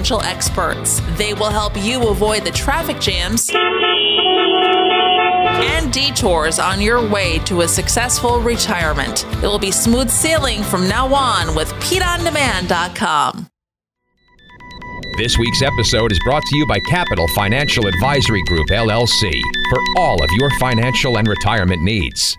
financial experts. They will help you avoid the traffic jams and detours on your way to a successful retirement. It will be smooth sailing from now on with PeteOnDemand.com. This week's episode is brought to you by Capital Financial Advisory Group, LLC, for all of your financial and retirement needs.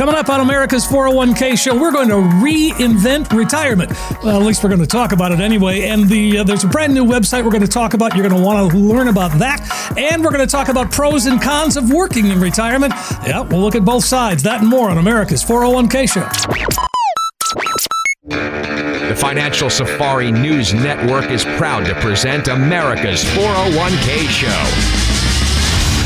Coming up on America's 401k show, we're going to reinvent retirement. Well, at least we're going to talk about it anyway. And the uh, there's a brand new website we're going to talk about. You're going to want to learn about that. And we're going to talk about pros and cons of working in retirement. Yeah, we'll look at both sides. That and more on America's 401k show. The Financial Safari News Network is proud to present America's 401k show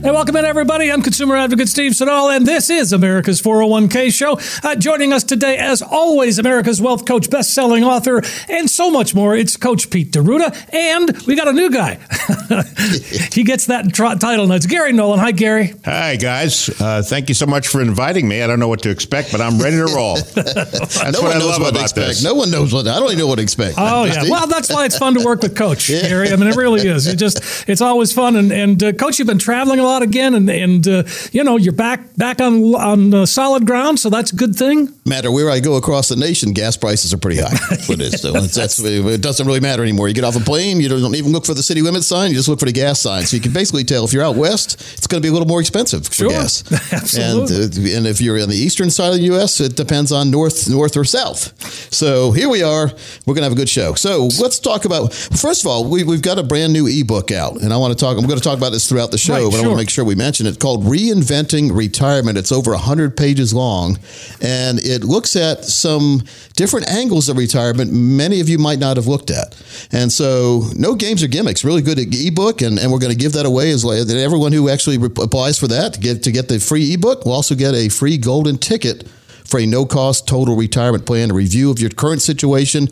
Hey, welcome in, everybody. I'm consumer advocate Steve Siddall, and this is America's 401k show. Uh, joining us today, as always, America's Wealth Coach, best-selling author, and so much more. It's Coach Pete D'Arruda, and we got a new guy. he gets that title now. It's Gary Nolan. Hi, Gary. Hi, guys. Uh, thank you so much for inviting me. I don't know what to expect, but I'm ready to roll. That's no what I love what about expect. this. No one knows what. I don't even know what to expect. Oh yeah. Well, that's why it's fun to work with Coach yeah. Gary. I mean, it really is. It just it's always fun. And and uh, Coach, you've been traveling a lot again, and and uh, you know you're back back on on uh, solid ground, so that's a good thing. Matter where I go across the nation, gas prices are pretty high this. So that's, it doesn't really matter anymore. You get off a plane, you don't even look for the city limit sign. You just look for the gas sign. So you can basically tell if you're out west, it's going to be a little more expensive for sure. gas. Absolutely. And, uh, and if you're on the eastern side of the U.S., it depends on north, north or south. So here we are. We're going to have a good show. So let's talk about. First of all, we, have got a brand new ebook out, and I want to talk. I'm going to talk about this throughout the show, right, but sure. I want make sure we mention it. Called Reinventing Retirement. It's over 100 pages long, and it looks at some different angles of retirement many of you might not have looked at. And so, no games or gimmicks. Really good ebook, and, and we're going to give that away as well. Everyone who actually applies for that to get to get the free ebook will also get a free golden ticket for a no cost total retirement plan, a review of your current situation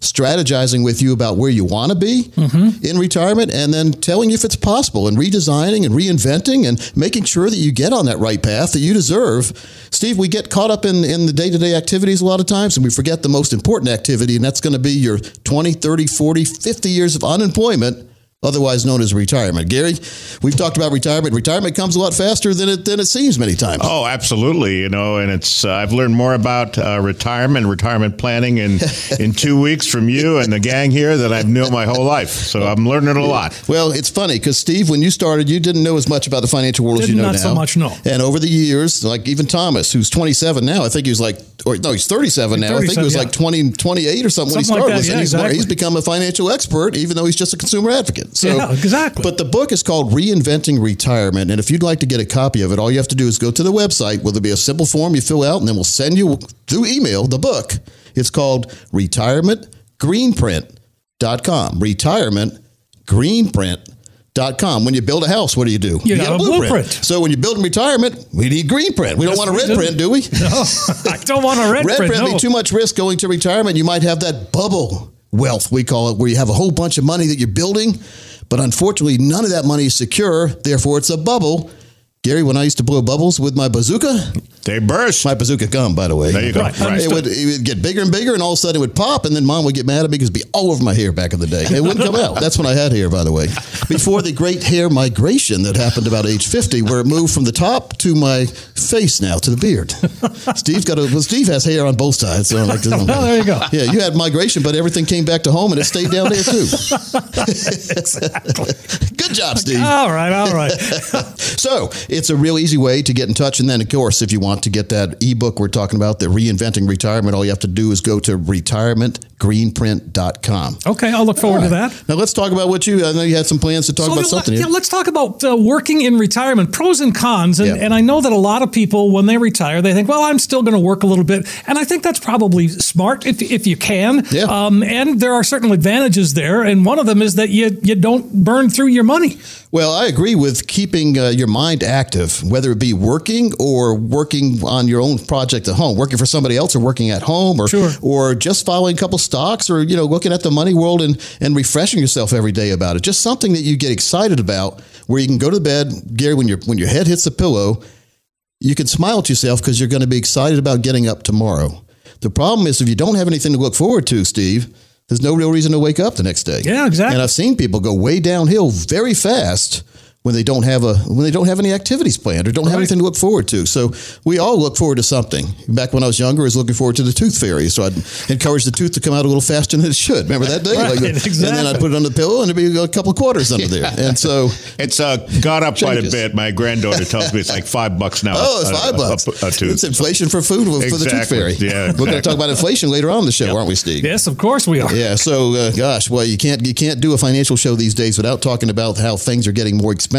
strategizing with you about where you want to be mm-hmm. in retirement and then telling you if it's possible and redesigning and reinventing and making sure that you get on that right path that you deserve. Steve, we get caught up in, in the day to day activities a lot of times and we forget the most important activity, and that's going to be your 20, 30, 40, 50 years of unemployment otherwise known as retirement. Gary, we've talked about retirement. Retirement comes a lot faster than it than it seems many times. Oh, absolutely. You know, and it's uh, I've learned more about uh, retirement retirement planning in in two weeks from you and the gang here that I've known my whole life. So I'm learning a lot. Well, it's funny because Steve, when you started, you didn't know as much about the financial world Did as you know not now. so much, no. And over the years, like even Thomas, who's 27 now, I think he was like, or no, he's 37 now. I think he was yeah. like 20, 28 or something, Something when he started. that, yeah, he's, exactly. he's become a financial expert, even though he's just a consumer advocate. So, Yeah, exactly. But the book is called Reinventing Retirement. And if you'd like to get a copy of it, all you have to do is go to the website where there'll be a simple form you fill out, and then we'll send you through email the book. It's called Retirement Greenprint.com. Retirement Greenprint.com. When you build a house, what do you do? You get got a blueprint. So when you build in retirement, we need green print. We don't want a red do. print, do we? No, I don't want a red, Red print. print no. be too much risk going to retirement. You might have that bubble wealth, we call it, where you have a whole bunch of money that you're building, but unfortunately, none of that money is secure. Therefore, it's a bubble. Gary, when I used to blow bubbles with my bazooka, They burst. My bazooka gum, by the way. There you go. Right. Right. It would, it would get bigger and bigger, and all of a sudden it would pop, and then mom would get mad at me because it'd be all over my hair back in the day. It wouldn't come out. That's when I had hair, by the way. Before the great hair migration that happened about age 50, where it moved from the top to my face now, to the beard. Steve's got a, well, Steve has hair on both sides. So like, Well, oh, there you go. Yeah, you had migration, but everything came back to home and it stayed down there too. Good job, Steve. All right, all right. So it's a real easy way to get in touch. And then, of course, if you want to get that ebook we're talking about, the reinventing retirement, all you have to do is go to retirementgreenprint.com. Okay, I'll look forward to that. Now let's talk about what you. I know you had some plans to talk about let- something. yeah, let's talk about uh, working in retirement, pros and cons. And, Yeah. and I know that a lot of people, when they retire, they think, well, I'm still going to work a little bit. And I think that's probably smart if, if you can. Yeah. Um, and there are certain advantages there. And one of them is that you, you don't burn through your money. Well, I agree with keeping uh, your mind active, whether it be working or working on your own project at home, working for somebody else or working at home or Sure. or just following a couple stocks or you know looking at the money world and and refreshing yourself every day about it. Just something that you get excited about where you can go to bed, Gary, when your when your head hits the pillow, you can smile to yourself because you're going to be excited about getting up tomorrow. The problem is if you don't have anything to look forward to, Steve, there's no real reason to wake up the next day. Yeah, exactly. And I've seen people go way downhill very fast when they don't have a when they don't have any activities planned or don't have anything to look forward to. So we all look forward to something. Back when I was younger, I was looking forward to the tooth fairy. So I'd encourage the tooth to come out a little faster than it should. Remember that day? Right, exactly. And then. I'd put it on the pillow and there'd be a couple of quarters under there. And so It's uh, gone up quite a bit. My granddaughter tells me it's like five bucks now. Oh, it's a- five a- bucks. A, a tooth. It's inflation for food for the tooth fairy. Yeah, We're going to talk about inflation later on in the show, aren't we, Steve? Yes, of course we are. Yeah. So, uh, gosh, well, you can't you can't do a financial show these days without talking about how things are getting more expensive,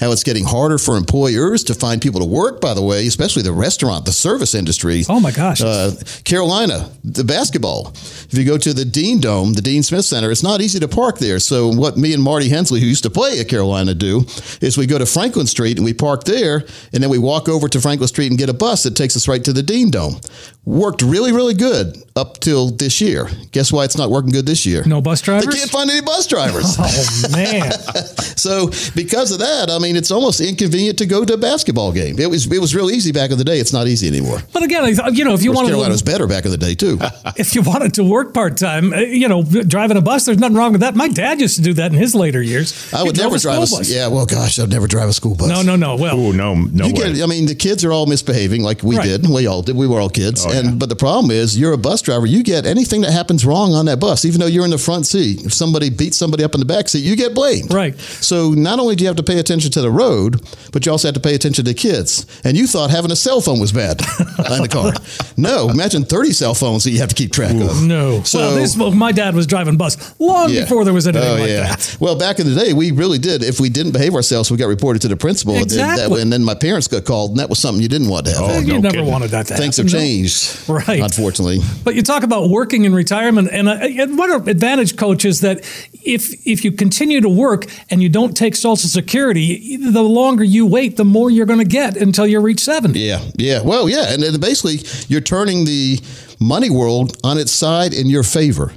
how it's getting harder for employers to find people to work. By the way, especially the restaurant, the service industry. Oh, my gosh. Uh, Carolina, the basketball. If you go to the Dean Dome, the Dean Smith Center, it's not easy to park there. So, what me and Marty Hensley, who used to play at Carolina, do is we go to Franklin Street and we park there, and then we walk over to Franklin Street and get a bus that takes us right to the Dean Dome. Worked really, really good up till this year. Guess why it's not working good this year? No bus drivers? They can't find any bus drivers. Oh, man. so because of that, I mean, it's almost inconvenient to go to a basketball game. It was it was real easy back in the day. It's not easy anymore. But again, you know, if you course, wanted Carolina to, was better back in the day too. if you wanted to work part time, uh, you know, driving a bus, there's nothing wrong with that. My dad used to do that in his later years. I would drove never drive a school s- bus. yeah. Well, gosh, I'd never drive a school bus. No, no, no. Well, Oh no, no You way. get, I mean, the kids are all misbehaving like we Right. did. We all did. We were all kids. Oh, and yeah. but the problem is, you're a bus driver. You get anything that happens wrong on that bus, even though you're in the front seat. If somebody beats somebody up in the back seat, you get blamed. Right. So not only do you have to pay attention to the road, but you also have to pay attention to kids. And you thought having a cell phone was bad in the car. No, imagine 30 cell phones that you have to keep track of. no. So well, this, well, my dad was driving bus long Yeah. before there was anything Oh, like yeah. that. Well, back in the day, we really did. If we didn't behave ourselves, we got reported to the principal. and then that- Exactly. and then my parents got called, and that was something you didn't want to have. Oh, you no never kidding. wanted that to Things happen. have No. changed, Right. Unfortunately, But you talk about working in retirement, and, uh, and what an advantage, coach, is that if if you continue to work and you don't take Social Security, the longer you wait, the more you're going to get until you reach seventy. yeah, yeah. Well, yeah, and then basically, you're turning the money world on its side in your favor.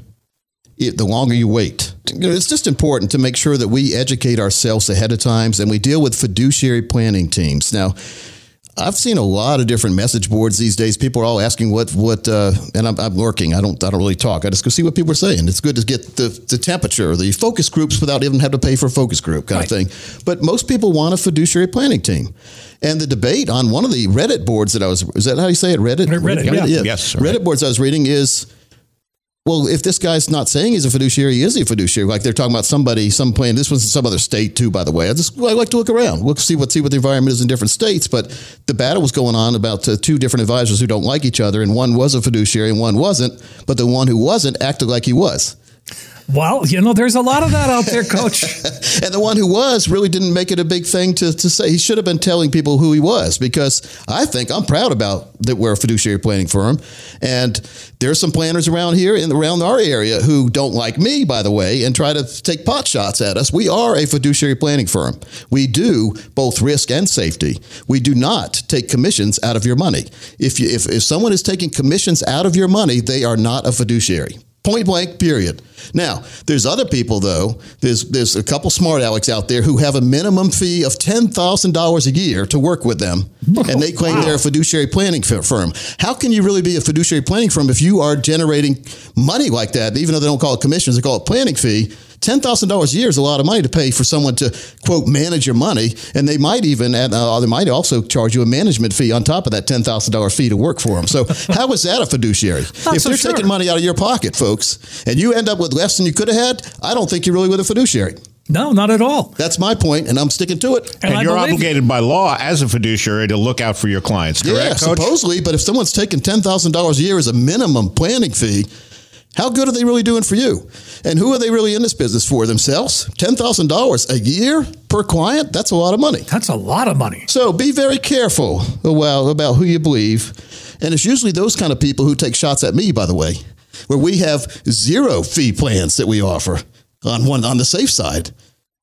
It, the longer you wait, you know, it's just important to make sure that we educate ourselves ahead of times, and we deal with fiduciary planning teams now. I've seen a lot of different message boards these days. People are all asking what what, uh, and I'm, I'm lurking. I don't I don't really talk. I just go see what people are saying. It's good to get the, the temperature, the focus groups without even having to pay for a focus group kind Right. of thing. But most people want a fiduciary planning team. And the debate on one of the Reddit boards that I was is that how you say it? Reddit. Reddit, yeah. Yes, Reddit right. boards I was reading is well, if this guy's not saying he's a fiduciary, he is a fiduciary? Like they're talking about somebody, some plan. This was in some other state too, by the way. I just I like to look around, look see what see what the environment is in different states. But the battle was going on about uh, two different advisors who don't like each other, and one was a fiduciary and one wasn't. But the one who wasn't acted like he was. Well, you know, there's a lot of that out there, coach. And the one who was really didn't make it a big thing to, to say. He should have been telling people who he was because I think I'm proud about that we're a fiduciary planning firm. And there's some planners around here and around our area who don't like me, by the way, and try to take pot shots at us. We are a fiduciary planning firm. We do both risk and safety. We do not take commissions out of your money. If you, if, if someone is taking commissions out of your money, they are not a fiduciary. Point blank, period. Now, there's other people though. There's there's a couple smart Alex out there who have a minimum fee of ten thousand dollars a year to work with them, and they claim they're a fiduciary planning firm. How can you really be a fiduciary planning firm if you are generating money like that? Even though they don't call it commissions, they call it planning fee. Ten thousand dollars a year is a lot of money to pay for someone to quote manage your money, and they might even uh, they might also charge you a management fee on top of that ten thousand dollars fee to work for them. So how is that a fiduciary? if so they're sure. taking money out of your pocket, folks, and you end up with less than you could have had, I don't think you're really with a fiduciary. No, not at all. That's my point, and I'm sticking to it. And, I you're believe you. obligated by law as a fiduciary to look out for your clients, correct, yeah, Coach? supposedly, but if someone's taking ten thousand dollars a year as a minimum planning fee, how good are they really doing for you? And who are they really in this business for? Themselves? Ten thousand dollars a year per client? That's a lot of money. That's a lot of money. So be very careful well about who you believe. And it's usually those kind of people who take shots at me, by the way, where we have zero fee plans that we offer on one on the safe side.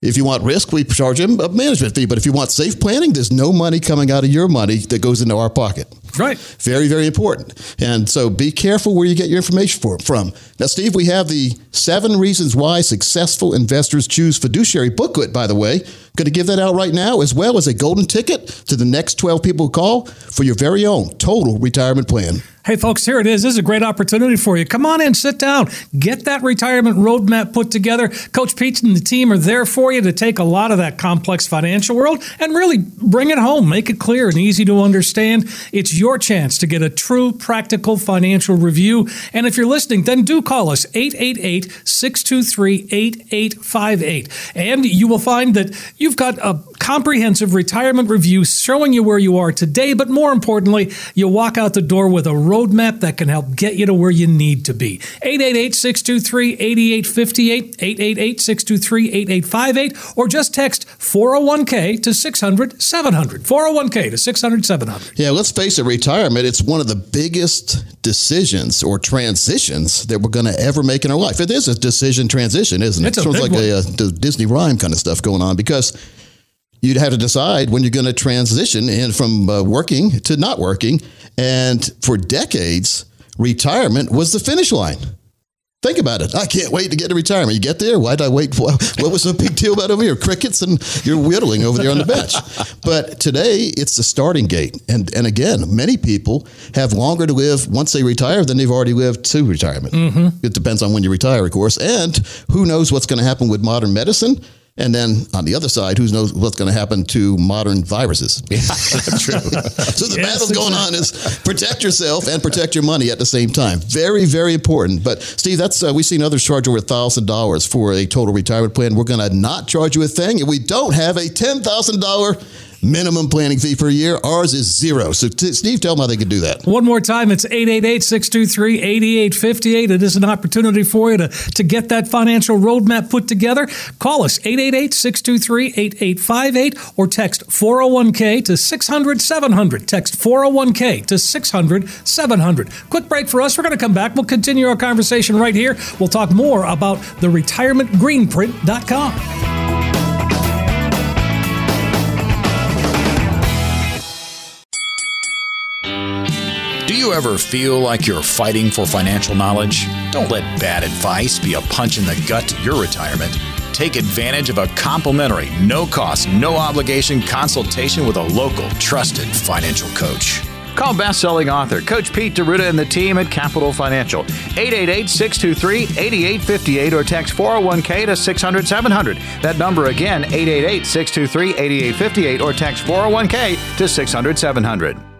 If you want risk, we charge them a management fee. But if you want safe planning, there's no money coming out of your money that goes into our pocket. Right. Very, very important. And so be careful where you get your information for, from. Now, Steve, we have the seven reasons why successful investors choose fiduciary booklet, by the way. Going to give that out right now, as well as a golden ticket to the next 12 people who call for your very own total retirement plan. Hey, folks, here it is. This is a great opportunity for you. Come on in, sit down, get that retirement roadmap put together. Coach Pete and the team are there for you to take a lot of that complex financial world and really bring it home, make it clear and easy to understand. It's your chance to get a true practical financial review. And if you're listening, then do call us 888 623 8858. And you will find that you've got a comprehensive retirement review showing you where you are today, but more importantly, you walk out the door with a roadmap that can help get you to where you need to be. 888 623 8858, 888 623 8858, or just text 401k to 600 700. 401k to 600 700. Yeah, let's face it, retirement, it's one of the biggest decisions or transitions that we're going to ever make in our life. It is a decision transition, isn't it? It's a Sounds like a, uh Disney rhyme kind of stuff going on because you'd have to decide when you're going to transition in from uh, working to not working. And for decades, retirement was the finish line. Think about it. I can't wait to get to retirement. You get there. Why'd I wait? for- What was the big deal about over here? Crickets and you're whittling over there on the bench. But today, it's the starting gate. And and again, many people have longer to live once they retire than they've already lived to retirement. Mm-hmm. It depends on when you retire, of course. And who knows what's going to happen with modern medicine. And then on the other side, who knows what's going to happen to modern viruses? Yeah, true. so the Yes, battle going on is protect yourself and protect your money at the same time. Very, very important. But Steve, that's uh, we've seen others charge over thousand dollars for a total retirement plan. We're going to not charge you a thing, and we don't have a ten thousand dollar minimum planning fee per year. Ours is zero. So t- Steve, tell them how they can do that. One more time, it's 888 623 8858. It is an opportunity for you to, to get that financial roadmap put together. Call us 888 623 8858 or text 401k to 600 700. Text 401k to 600 700. Quick break for us. We're going to come back. We'll continue our conversation right here. We'll talk more about the retirementgreenprint.com. you ever feel like you're fighting for financial knowledge? Don't let bad advice be a punch in the gut to your retirement. Take advantage of a complimentary, no cost, no obligation consultation with a local, trusted financial coach. Call best-selling author Coach Pete D'Arruda and the team at Capital Financial. 888-623-8858 or text 401k to 600-700. That number again, 888-623-8858 or text 401k to 600-700.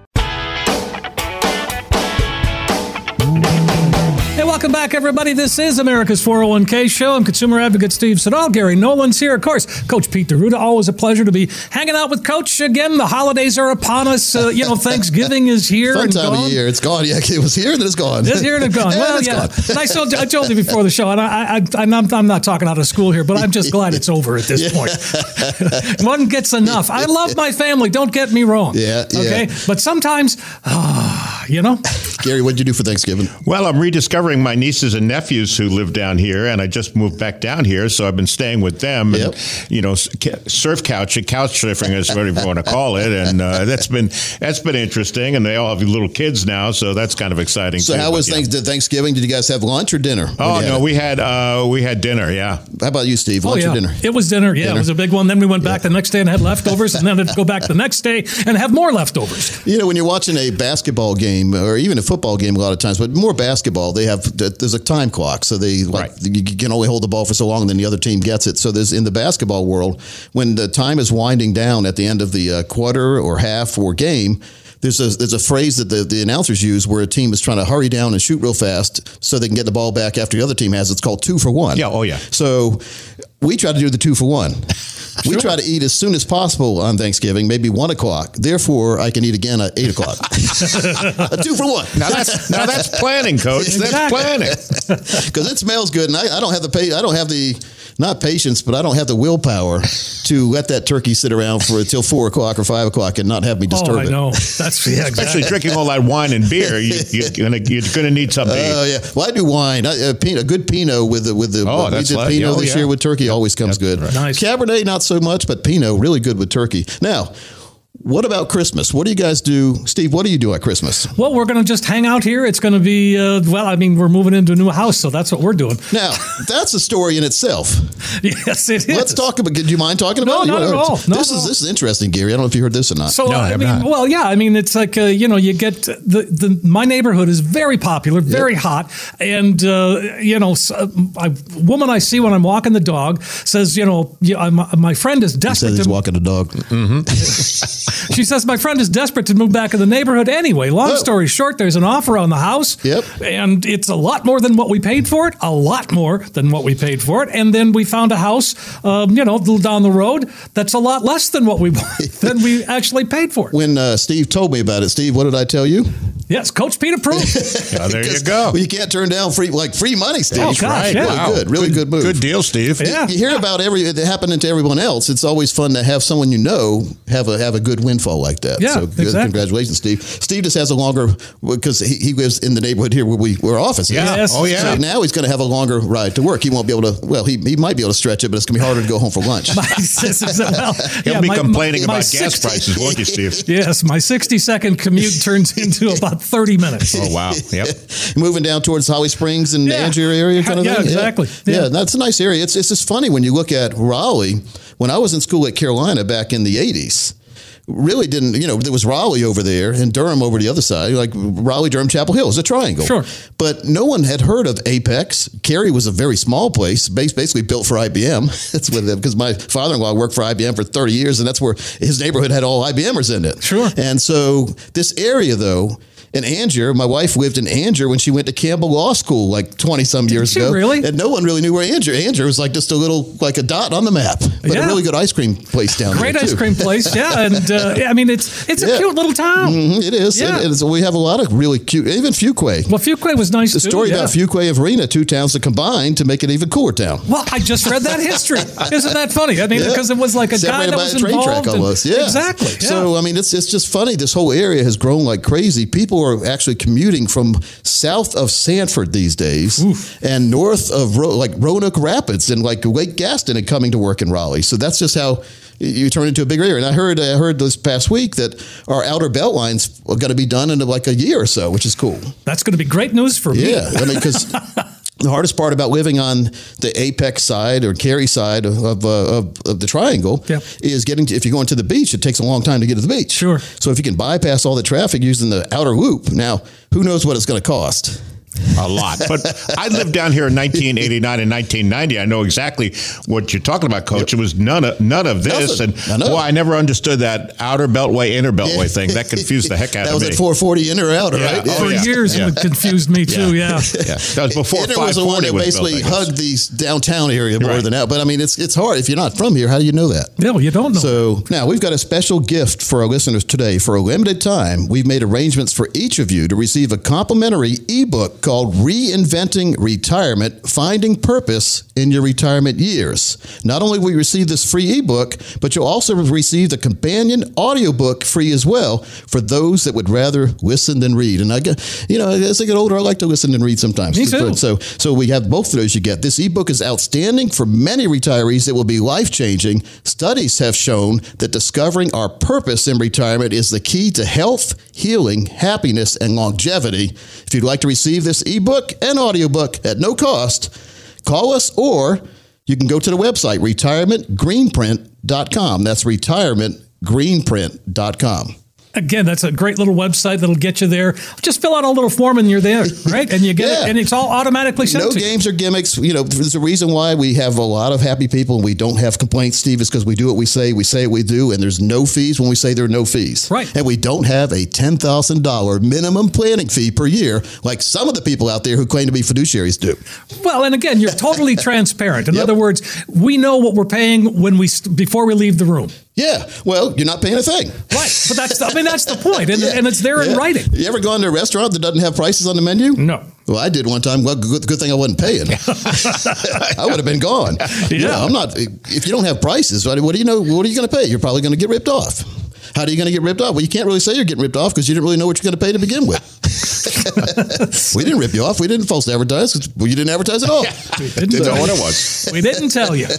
Welcome back, everybody. This is America's 401k show. I'm consumer advocate Steve Siddall. Gary Nolan's here. Of course, Coach Pete D'Arruda. Always a pleasure to be hanging out with Coach again. The holidays are upon us. Uh, you know, Thanksgiving is here. Fun and time gone. of year. It's gone. Yeah, it was here and it's gone. It's here and it's gone. And well, it's yeah. gone. And I told, I told you before the show, and I, I, I'm, not, I'm not talking out of school here, but I'm just glad it's over at this point. One gets enough. I love my family. Don't get me wrong. Yeah, yeah. Okay. But sometimes, ah, you know. Gary, what did you do for Thanksgiving? Well, I'm rediscovering my nieces and nephews who live down here, and I just moved back down here, so I've been staying with them. Yep. And, you know, surf couch, couch surfing is whatever you want to call it, and uh, that's been that's been interesting. And they all have little kids now, so that's kind of exciting. So too. how But, was yeah. did Thanksgiving? Did you guys have lunch or dinner? Oh When you had no, it? we had uh, we had dinner. Yeah. How about you, Steve? Oh Lunch yeah, or dinner? it was dinner. Yeah, Dinner. it was a big one. Then we went back the next day and had leftovers, and then I'd go back the next day and have more leftovers. You know, when you're watching a basketball game or even a football game, a lot of times, but more basketball, they have there's a time clock, so they like Right. you can only hold the ball for so long, and then the other team gets it. So there's in the basketball world, when the time is winding down at the end of the uh, quarter or half or game. There's a, there's a phrase that the, the announcers use where a team is trying to hurry down and shoot real fast so they can get the ball back after the other team has. It's called two for one. Yeah, oh, yeah. So we try to do the two for one. We try to eat as soon as possible on Thanksgiving, maybe one o'clock. Therefore, I can eat again at eight o'clock. a two for one. Now that's now that's planning, coach. That's planning. because it smells good, and I, I don't have the pay. I don't have the not patience, but I don't have the willpower to let that turkey sit around for until four o'clock or five o'clock and not have me disturb Oh, I it. know. That's yeah, exactly. Especially drinking all that wine and beer, you, you're gonna you're gonna need something. to eat. Oh yeah, well I do wine. I, uh, a good Pinot with the with the Oh, we that's did like- Pinot oh, this yeah. year with turkey always comes good. Nice. Cabernet not so much, but Pinot really good with turkey. Now, what about Christmas? What do you guys do, Steve? What do you do at Christmas? Well, we're going to just hang out here. It's going to be uh, well. I mean, we're moving into a new house, so that's what we're doing. Now, that's a story in itself. yes, it is. Let's talk about. Do you mind talking No, about? it? not at wanna- all. No, this no. is this is interesting, Gary. I don't know if you heard this or not. So No, I I have mean, not. well, yeah. I mean, it's like uh, you know, you get the the my neighborhood is very popular, very hot, and uh, you know, uh, a woman I see when I'm walking the dog says, you know, my friend is he desperate. said he's to, walking a dog. she says my friend is desperate to move back in the neighborhood anyway. Long Oh. story short, there's an offer on the house. Yep. And it's a lot more than what we paid for it. A lot more than what we paid for it. And then we found a house, um, you know, down the road that's a lot less than what we than we actually paid for it. When uh, Steve told me about it, Steve, what did I tell you? Yes, Coach Pete approved. Yeah, there you go. Well, you can't turn down free like free money, Steve. Oh, gosh, yeah. Really Wow. good, really good, move. Good deal, Steve. Yeah. You hear about every it happening to everyone else. It's always fun to have someone you know have a have a good windfall like that. Yeah, so good, exactly. congratulations, Steve. Steve just has a longer because he, he lives in the neighborhood here where we where office is. Yeah. Yes. Oh yeah. So now he's going to have a longer ride to work. He won't be able to. Well, he, he might be able to stretch it, but it's going to be harder to go home for lunch. My well, He'll yeah, be my- complaining my about gas prices, won't you, Steve? Yes, my 60 second commute turns into about 30 minutes. Oh wow. Yep. Moving down towards Holly Springs and Yeah. Angier area kind of Yeah, thing. exactly. Yeah. Yeah. that's a nice area. It's it's just funny when you look at Raleigh. When I was in school at Carolina back in the '80s, really didn't you know there was Raleigh over there and Durham over the other side, like Raleigh, Durham, Chapel Hill is a triangle. Sure. but no one had heard of Apex. Cary was a very small place, basically built for IBM. That's what because my father-in-law worked for IBM for 30 years, and that's where his neighborhood had all IBMers in it. Sure. And so this area though. In Angier, my wife lived in Angier when she went to Campbell Law School like 20 some years she ago. really? And no one really knew where Angier. Angier was like just a little, like a dot on the map, but Yeah. a really good ice cream place down Great there. Great ice cream place, yeah, and uh, I mean it's it's a Yeah. cute little town. Mhm, it is. Yeah. And, and so we have a lot of really cute, even Fuquay. Well, Fuquay was nice The too. story yeah. about Fuquay and Varina, two towns that combined to make an even cooler town. Well, I just read that history. Isn't that funny? I mean, because it was like a guy that by was a train involved track and- almost. Yeah, exactly. So I mean, it's it's just funny. This whole area has grown like crazy. People are actually commuting from south of Sanford these days and north of Ro- like Roanoke Rapids and like Lake Gaston and coming to work in Raleigh. So that's just how you turn into a bigger area. And I heard I heard this past week that our outer belt lines are going to be done in like a year or so, which is cool. That's going to be great news for me. Yeah, I mean, because the hardest part about living on the Apex side or Cary side of of, uh, of, of the triangle Yep. is getting to. If you're going to the beach, it takes a long time to get to the beach. Sure. So if you can bypass all the traffic using the outer loop, now who knows what it's going to cost? A lot. But I lived down here in 1989 and 1990. I know exactly what you're talking about, Coach. It was none of none of this, Nothing. And know. well, I never understood that outer beltway, inner beltway thing. That confused the heck out of me. that was me. at 440 inner outer, Yeah. right? Oh, For yeah. years, Yeah. it confused me too. Yeah. yeah, that was before Inner was the one that basically built, hugged these downtown area more Right. than out. But I mean, it's it's hard if you're not from here. How do you know that? Yeah, well, you don't know. So now we've got a special gift for our listeners today. For a limited time, we've made arrangements for each of you to receive a complimentary ebook called Reinventing Retirement Finding Purpose in Your Retirement Years. Not only will you receive this free ebook, but you'll also receive the companion audiobook free as well for those that would rather listen than read. And I get, you know, as I get older, I like to listen and read sometimes. Me too. So, so we have both of those you get. This ebook is outstanding for many retirees. It will be life changing. Studies have shown that discovering our purpose in retirement is the key to health, healing, happiness, and longevity. If you'd like to receive this ebook and audiobook at no cost, call us or you can go to the website retirementgreenprint.com. That's retirementgreenprint.com. Again, that's a great little website that'll get you there. Just fill out a little form and you're there, right? And you get Yeah. it, and it's all automatically sent No to you. games or gimmicks. You know, there's a reason why we have a lot of happy people and we don't have complaints, Steve, is because we do what we say, we say what we do, and there's no fees when we say there are no fees. Right. And we don't have a $10,000 minimum planning fee per year like some of the people out there who claim to be fiduciaries do. Well, and again, you're totally transparent. In Yep. other words, we know what we're paying when we before we leave the room. Yeah. Well, you're not paying a thing. Right. But that's I mean that's the point, and, Yeah. and it's there in Yeah. writing. You ever gone to a restaurant that doesn't have prices on the menu? No. Well, I did one time. Well, good, good thing I wasn't paying. I would have been gone. You know, Yeah. I'm not. If you don't have prices, what do you know? What are you going to pay? You're probably going to get ripped off. How are you going to get ripped off? Well, you can't really say you're getting ripped off because you didn't really know what you're going to pay to begin with. we didn't rip you off. We didn't false advertise. 'cause you didn't advertise at all. We didn't know what it was. We didn't tell you.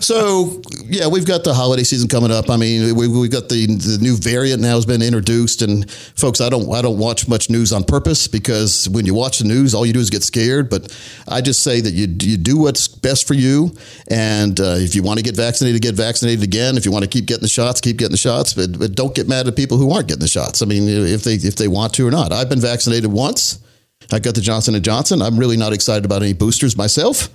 So yeah, we've got the holiday season coming up. I mean, we we got the the new variant now has been introduced, and folks, I don't I don't watch much news on purpose because when you watch the news, all you do is get scared. But I just say that you you do what's best for you, and uh, if you want to get vaccinated, get vaccinated again. If you want to keep getting the shots, keep getting the shots. But, but don't get mad at people who aren't getting the shots. I mean, if they if they want to or not. I've been vaccinated once. I got the Johnson and Johnson. I'm really not excited about any boosters myself.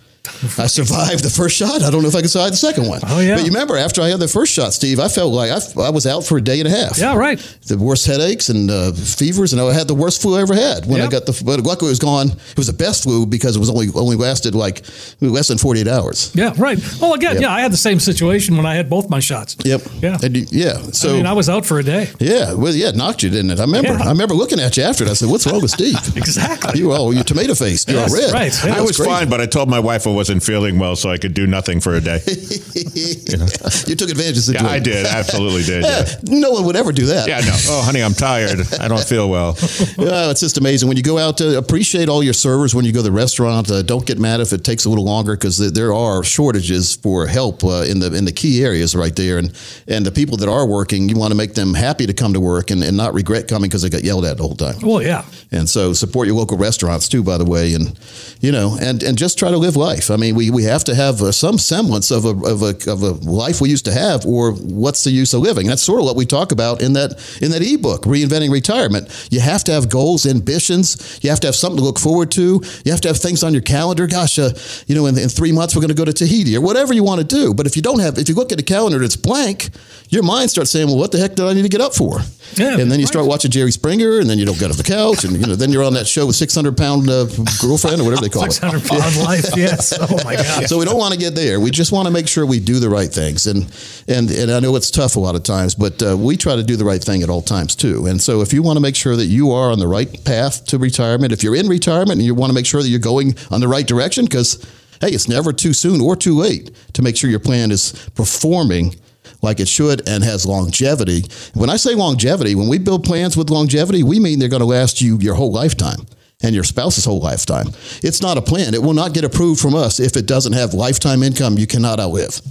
I survived the first shot. I don't know if I can survive the second one. Oh, yeah. But you remember, after I had the first shot, Steve, I felt like I, I was out for a day and a half. Yeah, right. The worst headaches and uh, fevers, and I had the worst flu I ever had when I got the. But luckily, it was gone. It was the best flu because it was only only lasted like less than 48 hours. Yeah, right. Well, again, Yep. yeah, I had the same situation when I had both my shots. Yep. Yeah. And yeah. So I mean, I was out for a day. yeah, well, yeah, it knocked you, didn't it? I remember. Yeah. I remember looking at you after it. I said, "What's wrong with Steve?" Exactly. You all, you're tomato faced. You're all red. right. Yeah. I was crazy. fine, but I told my wife I wasn't feeling well, so I could do nothing for a day. you took advantage of the Yeah. I did. Absolutely did. Yeah. No one would ever do that. yeah, no. Oh, honey, I'm tired. I don't feel well. Yeah, it's just amazing. When you go out to appreciate all your servers when you go to the restaurant, uh, don't get mad if it takes a little longer because there are shortages for help uh, in the in the key areas right there. And and the people that are working, you want to make them happy to come to work and, and not regret coming because they got yelled at the whole time. Well, yeah. And so support your local restaurants too, by the way, and you know, and, and just try to live life. I mean, we, we have to have uh, some semblance of a, of a of a life we used to have, or what's the use of living? That's sort of what we talk about in that in that ebook, reinventing retirement. You have to have goals, ambitions. You have to have something to look forward to. You have to have things on your calendar. Gosh, uh, you know, in, in three months we're going to go to Tahiti or whatever you want to do. But if you don't have, if you look at a calendar that's blank, your mind starts saying, "Well, what the heck did I need to get up for?" Yeah, and then you start watching Jerry Springer, and then you don't get off the couch, and you know, then you're on that show with 600 pound uh, girlfriend or whatever they call it. 600 pound life. Yes. Oh, my God. So we don't want to get there. We just want to make sure we do the right things, and and and I know it's tough a lot of times, but uh, we try to do the right thing at all times too. And so if you want to make sure that you are on the right path to retirement, if you're in retirement and you want to make sure that you're going on the right direction, because hey, it's never too soon or too late to make sure your plan is performing like it should and has longevity. When I say longevity, when we build plans with longevity, we mean they're going to last you your whole lifetime and your spouse's whole lifetime. It's not a plan. It will not get approved from us if it doesn't have lifetime income you cannot outlive.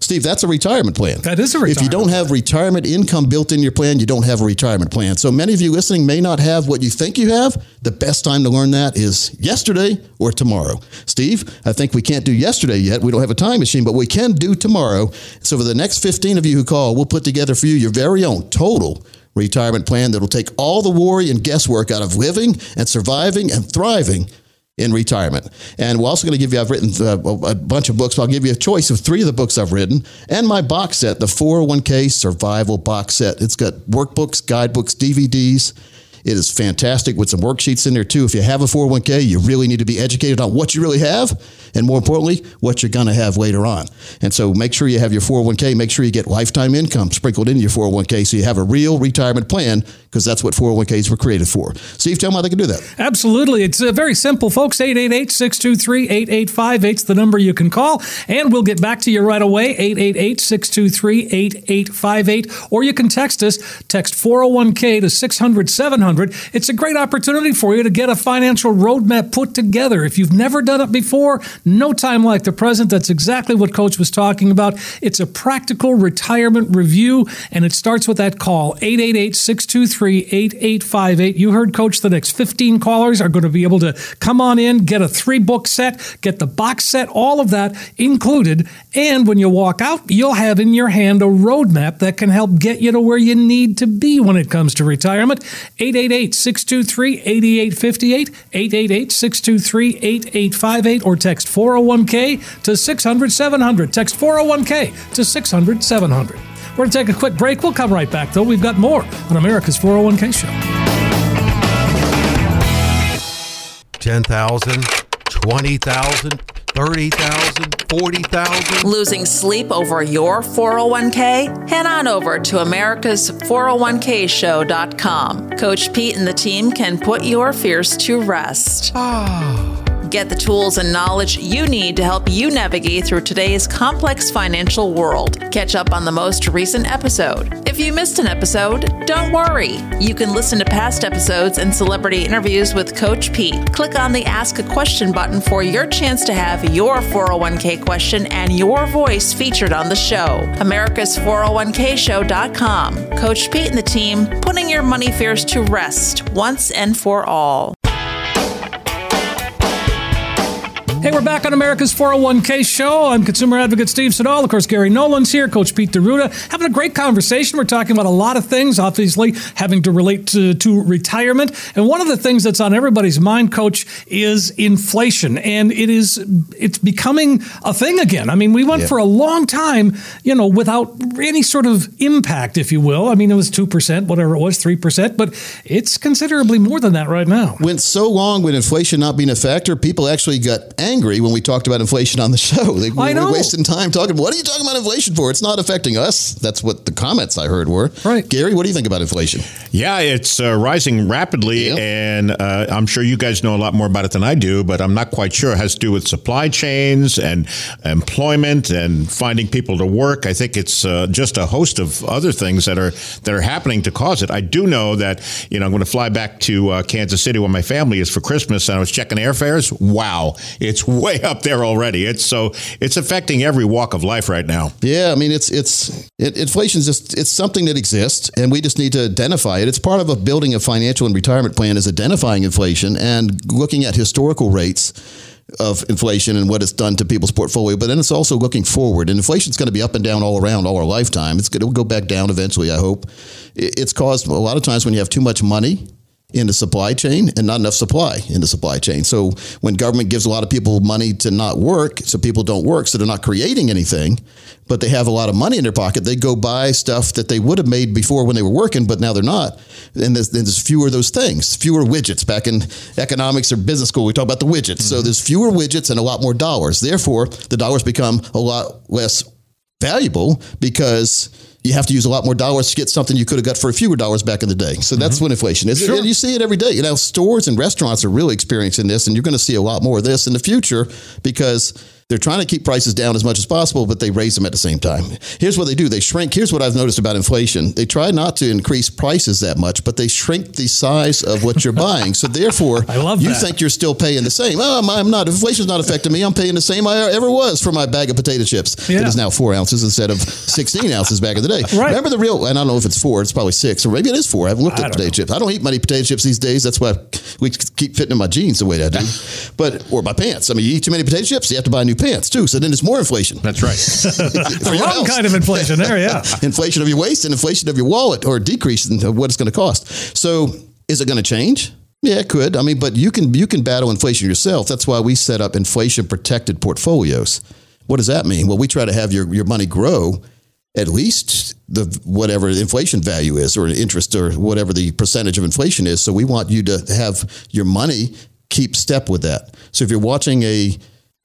Steve, that's a retirement plan. That is a If you don't have retirement income built in your plan, you don't have a retirement plan. So many of you listening may not have what you think you have. The best time to learn that is yesterday or tomorrow. Steve, I think we can't do yesterday yet. We don't have a time machine, but we can do tomorrow. So for the next 15 of you who call, we'll put together for you your very own total retirement plan that'll take all the worry and guesswork out of living and surviving and thriving in retirement. And we're also going to give you, I've written uh, a bunch of books, but I'll give you a choice of three of the books I've written and my box set, the 401k Survival Box Set. It's got workbooks, guidebooks, DVDs. It is fantastic with some worksheets in there too. If you have a 401k, you really need to be educated on what you really have and more importantly, what you're going to have later on. And so make sure you have your 401k, make sure you get lifetime income sprinkled into your 401k so you have a real retirement plan because that's what 401ks were created for. Steve, tell them how they can do that. Absolutely. It's uh, very simple, folks. 888 623 8858 is the number you can call, and we'll get back to you right away. 888 623 8858. Or you can text us, text 401k to 600 700. It's a great opportunity for you to get a financial roadmap put together. If you've never done it before, no time like the present. That's exactly what Coach was talking about. It's a practical retirement review, and it starts with that call 888 623 8858. You heard Coach, the next 15 callers are going to be able to come on in, get a three book set, get the box set, all of that included. And when you walk out, you'll have in your hand a roadmap that can help get you to where you need to be when it comes to retirement. 888 623 8858, 888 623 8858, or text 401k to 600 700. Text 401k to 600 700. We're going to take a quick break. We'll come right back, though. We've got more on America's 401k show. 10,000, 20,000, 30,000, 40,000. Losing sleep over your 401k? Head on over to America's 401kshow.com. Coach Pete and the team can put your fears to rest. Ah. Get the tools and knowledge you need to help you navigate through today's complex financial world. Catch up on the most recent episode. If you missed an episode, don't worry. You can listen to past episodes and celebrity interviews with Coach Pete. Click on the Ask a Question button for your chance to have your 401k question and your voice featured on the show. America's 401kshow.com. Coach Pete and the team putting your money fears to rest once and for all. Hey, we're back on America's 401k show. I'm consumer advocate Steve Siddall. Of course, Gary Nolan's here, Coach Pete D'Arruda, having a great conversation. We're talking about a lot of things, obviously having to relate to, to retirement. And one of the things that's on everybody's mind, Coach, is inflation. And it is it's becoming a thing again. I mean, we went Yeah. for a long time, you know, without any sort of impact, if you will. I mean, it was 2%, whatever it was, 3%, but it's considerably more than that right now. went so long with inflation not being a factor, people actually got angry when we talked about inflation on the show. They, I know. We're wasting time talking. What are you talking about inflation for? It's not affecting us. That's what the comments I heard were. Right. Gary, what do you think about inflation? Yeah, it's uh, rising rapidly, Yep. and uh, I'm sure you guys know a lot more about it than I do, but I'm not quite sure. It has to do with supply chains and employment and finding people to work. I think it's uh, just a host of other things that are that are happening to cause it. I do know that you know I'm going to fly back to uh, Kansas City where my family is for Christmas, and I was checking airfares. Wow, it's way up there already. It's so it's affecting every walk of life right now. Yeah, I mean it's it's it, inflation's just it's something that exists, and we just need to identify it. It's part of a building a financial and retirement plan is identifying inflation and looking at historical rates of inflation and what it's done to people's portfolio. But then it's also looking forward, and inflation's going to be up and down all around all our lifetime. It's going to go back down eventually. I hope. It's caused a lot of times when you have too much money in the supply chain and not enough supply in the supply chain. So when government gives a lot of people money to not work, so people don't work, so they're not creating anything, but they have a lot of money in their pocket, they go buy stuff that they would have made before when they were working, but now they're not. And there's, there's fewer of those things, fewer widgets. Back in economics or business school, we talk about the widgets. So mm-hmm. there's fewer widgets and a lot more dollars. Therefore, the dollars become a lot less valuable because you have to use a lot more dollars to get something you could have got for a fewer dollars back in the day. So that's mm-hmm. what inflation is. And you see it every day. You know, stores and restaurants are really experiencing this, and you're going to see a lot more of this in the future because they're trying to keep prices down as much as possible, but they raise them at the same time. Here's what they do they shrink. Here's what I've noticed about inflation they try not to increase prices that much, but they shrink the size of what you're buying. So therefore, I love you that. think you're still paying the same. Oh, I'm- I'm not. Inflation's not affecting me. I'm paying the same I ever was for my bag of potato chips. Yeah. It is now four ounces instead of 16 ounces back in the day. Right. Remember the real, and I don't know if it's four, it's probably six, or maybe it is four. I haven't looked I at potato know. chips. I don't eat many potato chips these days. That's why we keep fitting in my jeans the way that I do. but, or my pants. I mean, you eat too many potato chips, you have to buy new pants too. So then it's more inflation. That's right. The wrong kind of inflation there, yeah. inflation of your waist and inflation of your wallet or decrease in what it's going to cost. So is it going to change? Yeah, it could. I mean, but you can you can battle inflation yourself. That's why we set up inflation protected portfolios. What does that mean? Well, we try to have your, your money grow at least the whatever inflation value is or interest or whatever the percentage of inflation is. So we want you to have your money keep step with that. So if you're watching a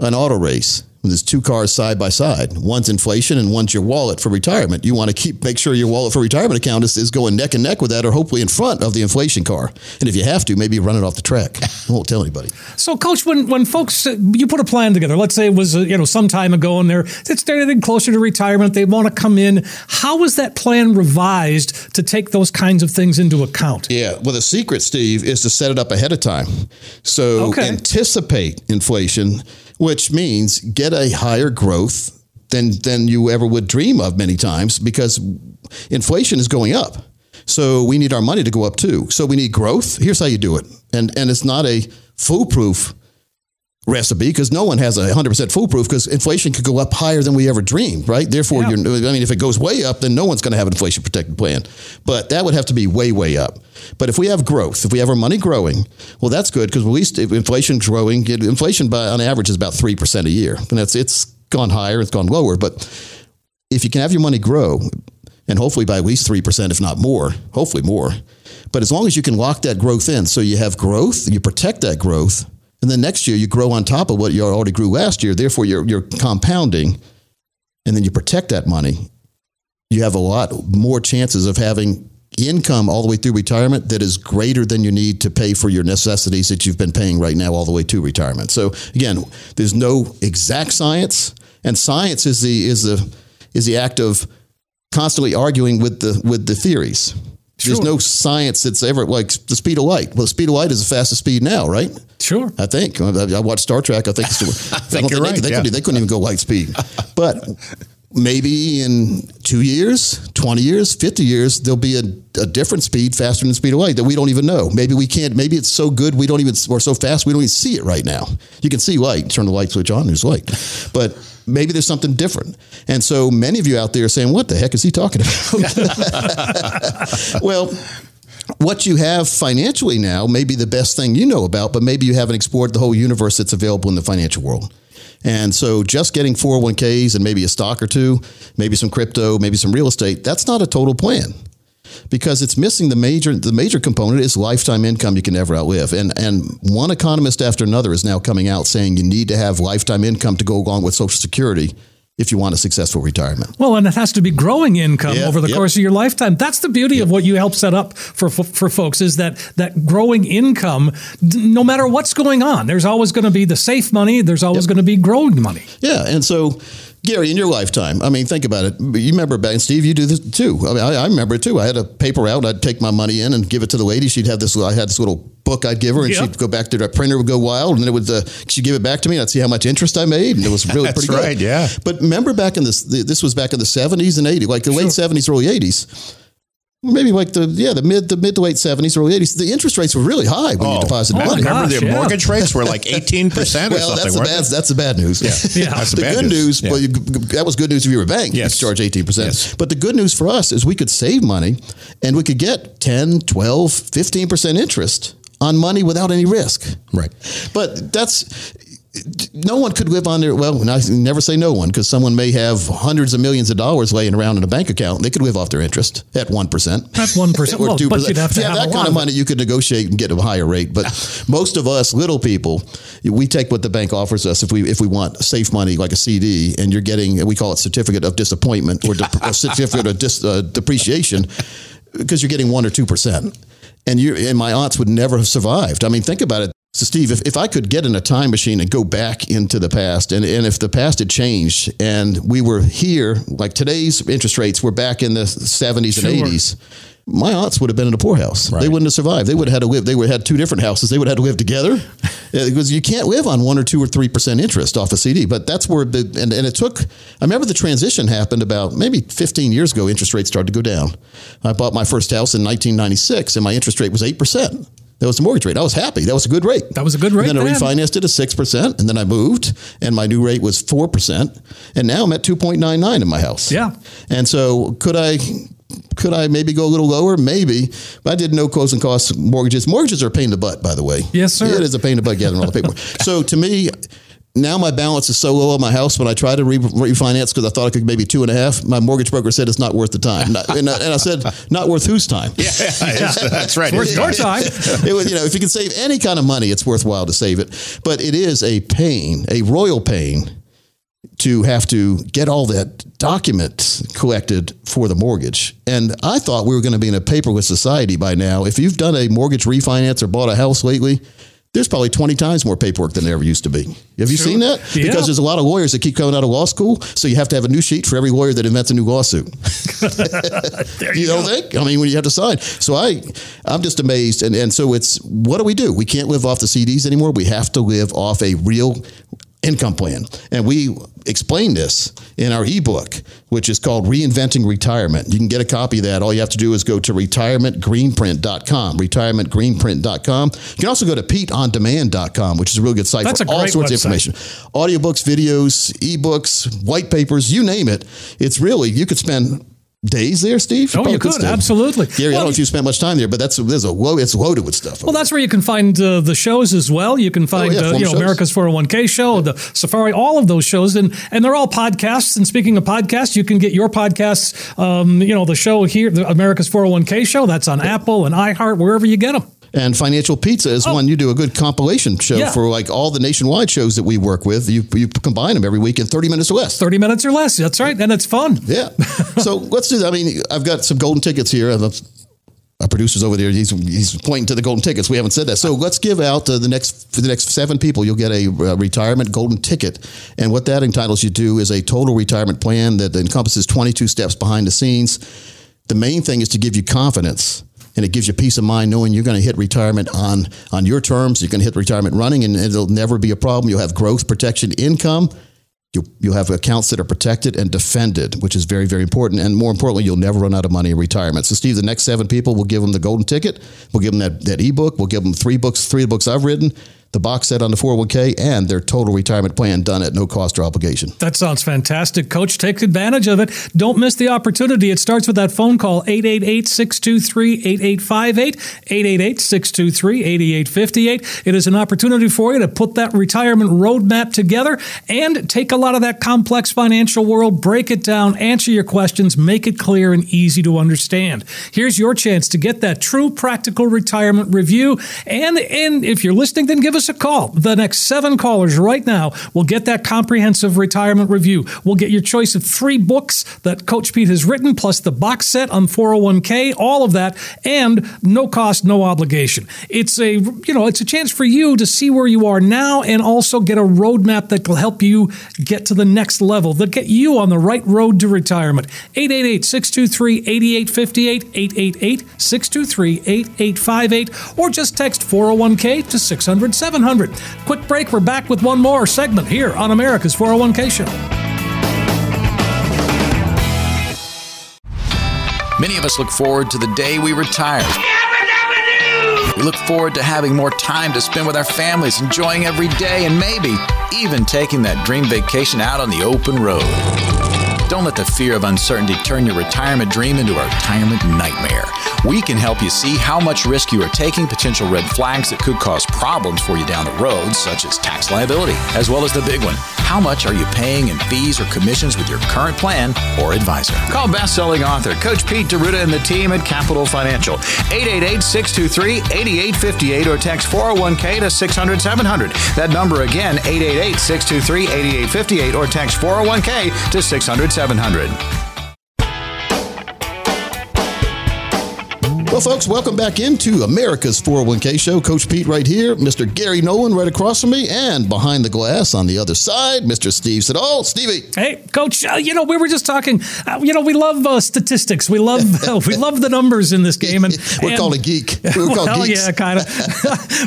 an auto race there's two cars side by side. One's inflation and one's your wallet for retirement. You want to keep make sure your wallet for retirement account is, is going neck and neck with that, or hopefully in front of the inflation car. And if you have to, maybe run it off the track. I won't tell anybody. So, Coach, when when folks you put a plan together, let's say it was uh, you know some time ago, and they're it's getting closer to retirement, they want to come in. How is that plan revised to take those kinds of things into account? Yeah, well, the secret, Steve, is to set it up ahead of time. So Okay. anticipate inflation, which means get a higher growth than than you ever would dream of many times because inflation is going up. So we need our money to go up too. So we need growth. Here's how you do it. And and it's not a foolproof recipe because no one has a 100% foolproof because inflation could go up higher than we ever dreamed, right? Therefore, Yeah. you're, I mean, if it goes way up, then no one's going to have an inflation protected plan. But that would have to be way, way up. But if we have growth, if we have our money growing, well, that's good because at least if inflation's growing, inflation by on average is about 3% a year. And that's, it's gone higher, it's gone lower. But if you can have your money grow, and hopefully by at least 3%, if not more, hopefully more. But as long as you can lock that growth in, so you have growth, you protect that growth, and then next year you grow on top of what you already grew last year. Therefore, you're, you're compounding, and then you protect that money. You have a lot more chances of having income all the way through retirement that is greater than you need to pay for your necessities that you've been paying right now all the way to retirement. So again, there's no exact science, and science is the is the is the act of constantly arguing with the with the theories. There's no science that's ever like the speed of light. Well, the speed of light is the fastest speed now, right? Sure. I think I I watched Star Trek. I think it's the, I think you're they, right, They, yeah. couldn't, they couldn't even go light speed, but maybe in two years, twenty years, fifty years, there'll be a, a different speed faster than the speed of light that we don't even know. Maybe we can't. Maybe it's so good we don't even or so fast we don't even see it right now. You can see light. Turn the light switch on. There's light, but. Maybe there's something different. And so many of you out there are saying, What the heck is he talking about? well, what you have financially now may be the best thing you know about, but maybe you haven't explored the whole universe that's available in the financial world. And so just getting 401ks and maybe a stock or two, maybe some crypto, maybe some real estate, that's not a total plan. Because it's missing the major the major component is lifetime income you can never outlive. And and one economist after another is now coming out saying you need to have lifetime income to go along with social security if you want a successful retirement. Well, and it has to be growing income Yeah, over the yep. course of your lifetime. That's the beauty of what you help set up for for folks is that that growing income, no matter what's going on, there's always going to be the safe money. There's always going to be growing money. Yeah, and so Gary, in your lifetime, I mean, think about it. You remember back, and Steve, you do this too. I mean, I, I remember it too. I had a paper out. I'd take my money in and give it to the lady. She'd have this. I had this little book I'd give her, and Yep. she'd go back to the printer would go wild, and then it would. Uh, she'd give it back to me, and I'd see how much interest I made, and it was really pretty good. yeah. But remember back in this, this was back in the seventies and eighties, like the late seventies, early eighties. Maybe like the yeah the mid the mid to late seventies early eighties the interest rates were really high when you deposited Oh, money. Remember the yeah. mortgage rates were like 18% or Well, something, that's the bad. they? That's the bad news. Yeah. That's the the bad good news. news, Yeah. well, you, that was good news if you were a bank. Yes. You charge 18%. Yes. But the good news for us is we could save money and we could get 10, 12, 15% interest on money without any risk. Right. But that's no one could live on their well. and I never say no one because someone may have hundreds of millions of dollars laying around in a bank account. They could live off their interest at one percent. Not 1%. or Well, two but percent. you'd have to yeah, have that kind of money you could negotiate and get a higher rate. But most of us little people, we take what the bank offers us if we if we want safe money like a CD, and you're getting we call it certificate of disappointment or, de- or certificate of dis, uh, depreciation because you're getting one or two percent. And you and my aunts would never have survived. I mean, think about it. So, Steve, if, if I could get in a time machine and go back into the past, and, and if the past had changed and we were here, like today's interest rates were back in the 70s Sure. and 80s, my aunts would have been in a poorhouse. They wouldn't have survived. They would have had to live. They would have had two different houses. They would have had to live together because you can't live on one or two or three percent interest off a CD. But that's where the and, and it took. I remember the transition happened about maybe 15 years ago. Interest rates started to go down. I bought my first house in 1996, and my interest rate was eight percent. That was the mortgage rate. I was happy. That was a good rate. That was a good rate And then I refinanced it at six percent, and then I moved, and my new rate was four percent, and now I'm at 2.99 in my house. Yeah. And so could I could I maybe go a little lower? Maybe. But I did no closing costs mortgages. Mortgages are a pain in the butt, by the way. Yes, sir. It is a pain in the butt gathering all the paperwork. so to me, now my balance is so low on my house when I try to re- refinance because I thought I could maybe two and a half. My mortgage broker said it's not worth the time, Not- and, I, and I said not worth whose time. Yeah, it's- that's right. Worth your time. it was, you know, if you can save any kind of money, it's worthwhile to save it. But it is a pain, a royal pain, to have to get all that documents collected for the mortgage. And I thought we were going to be in a paperless society by now. If you've done a mortgage refinance or bought a house lately, there's probably 20 times more paperwork than there ever used to be. Have you seen that? Yeah. Because there's a lot of lawyers that keep coming out of law school, so you have to have a new sheet for every lawyer that invents a new lawsuit. There You don't think? I mean, when you have to sign. So I, I'm just amazed. And and so it's what do we do? We can't live off the CDs anymore. We have to live off a real income plan. And we explain this in our ebook, which is called Reinventing Retirement. You can get a copy of that. All you have to do is go to retirementgreenprint.com, retirementgreenprint.com. You can also go to peteondemand.com, which is a really good site That's for all sorts website. of information. Audiobooks, videos, ebooks, white papers, you name it. It's really, you could spend days there, Steve. Oh, you could, absolutely. Gary, I don't know if you spent much time there, but that's there's a lo- it's loaded with stuff. Well, that's where you can find uh, the shows as well. You can find, Oh, yeah, uh, you know, shows. America's 401k show, the Safari, all of those shows, and and they're all podcasts. And speaking of podcasts, you can get your podcasts. Um, you know, the show here, the America's 401k show, that's on Apple and iHeart, wherever you get them. And Financial Pizza is one you do a good compilation show Oh. Yeah. for like all the nationwide shows that we work with. You you combine them every week in 30 minutes or less. 30 minutes or less. That's right. And it's fun. Yeah. so let's do that. I mean, I've got some golden tickets here. Our producer's over there. He's, he's pointing to the golden tickets. We haven't said that. So let's give out uh, the next for the next seven people. You'll get a uh, retirement golden ticket, and what that entitles you to is a total retirement plan that encompasses 22 steps behind the scenes. The main thing is to give you confidence. And it gives you peace of mind knowing you're going to hit retirement on on your terms. You're going to hit retirement running, and it'll never be a problem. You'll have growth, protection, income. You'll, you'll have accounts that are protected and defended, which is very, very important. And more importantly, you'll never run out of money in retirement. So, Steve, the next seven people, we'll give them the golden ticket. We'll give them that, that ebook. We'll give them three books, three books I've written, the box set on the 401k, and their total retirement plan done at no cost or obligation. That sounds fantastic. Coach, take advantage of it. Don't miss the opportunity. It starts with that phone call 888 623 8858, 888 623 8858. It is an opportunity for you to put that retirement roadmap together and take a lot of that complex financial world, break it down, answer your questions, make it clear and easy to understand. Here's your chance to get that true practical retirement review. And, and if you're listening, then give us a call. The next seven callers right now will get that comprehensive retirement review. We'll get your choice of three books that Coach Pete has written, plus the box set on 401k, all of that, and no cost, no obligation. It's a you know, it's a chance for you to see where you are now and also get a roadmap that will help you get to the next level, that get you on the right road to retirement. 888-623-8858, 888-623-8858, or just text 401k to 600 700. Quick break, we're back with one more segment here on America's 401k show. Many of us look forward to the day we retire. We look forward to having more time to spend with our families, enjoying every day, and maybe even taking that dream vacation out on the open road. Don't let the fear of uncertainty turn your retirement dream into a retirement nightmare. We can help you see how much risk you are taking, potential red flags that could cause problems for you down the road, such as tax liability, as well as the big one. How much are you paying in fees or commissions with your current plan or advisor? Call best-selling author Coach Pete D'Arruda and the team at Capital Financial. 888-623-8858 or text 401k to 600-700. That number again, 888-623-8858 or text 401k to 600-700. Well, folks, welcome back into America's 401k show. Coach Pete right here, Mr. Gary Nolan right across from me, and behind the glass on the other side, Mr. Steve Siddall. Stevie. Hey, Coach. Uh, you know, we were just talking. Uh, you know, we love uh, statistics. We love uh, we love the numbers in this game, and We're and- called a geek. We're called well, geeks. yeah, kind of.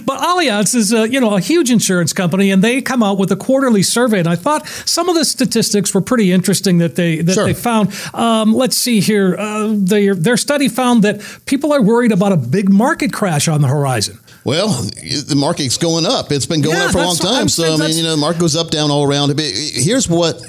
but Allianz is, uh, you know, a huge insurance company, and they come out with a quarterly survey. And I thought some of the statistics were pretty interesting that they that Sure. they found. Um, let's see here. Uh, their their study found that people are worried about a big market crash on the horizon. Well, the market's going up. It's been going Yeah, up for a long time. So, I mean, you know, the market goes up, down, all around. Here's what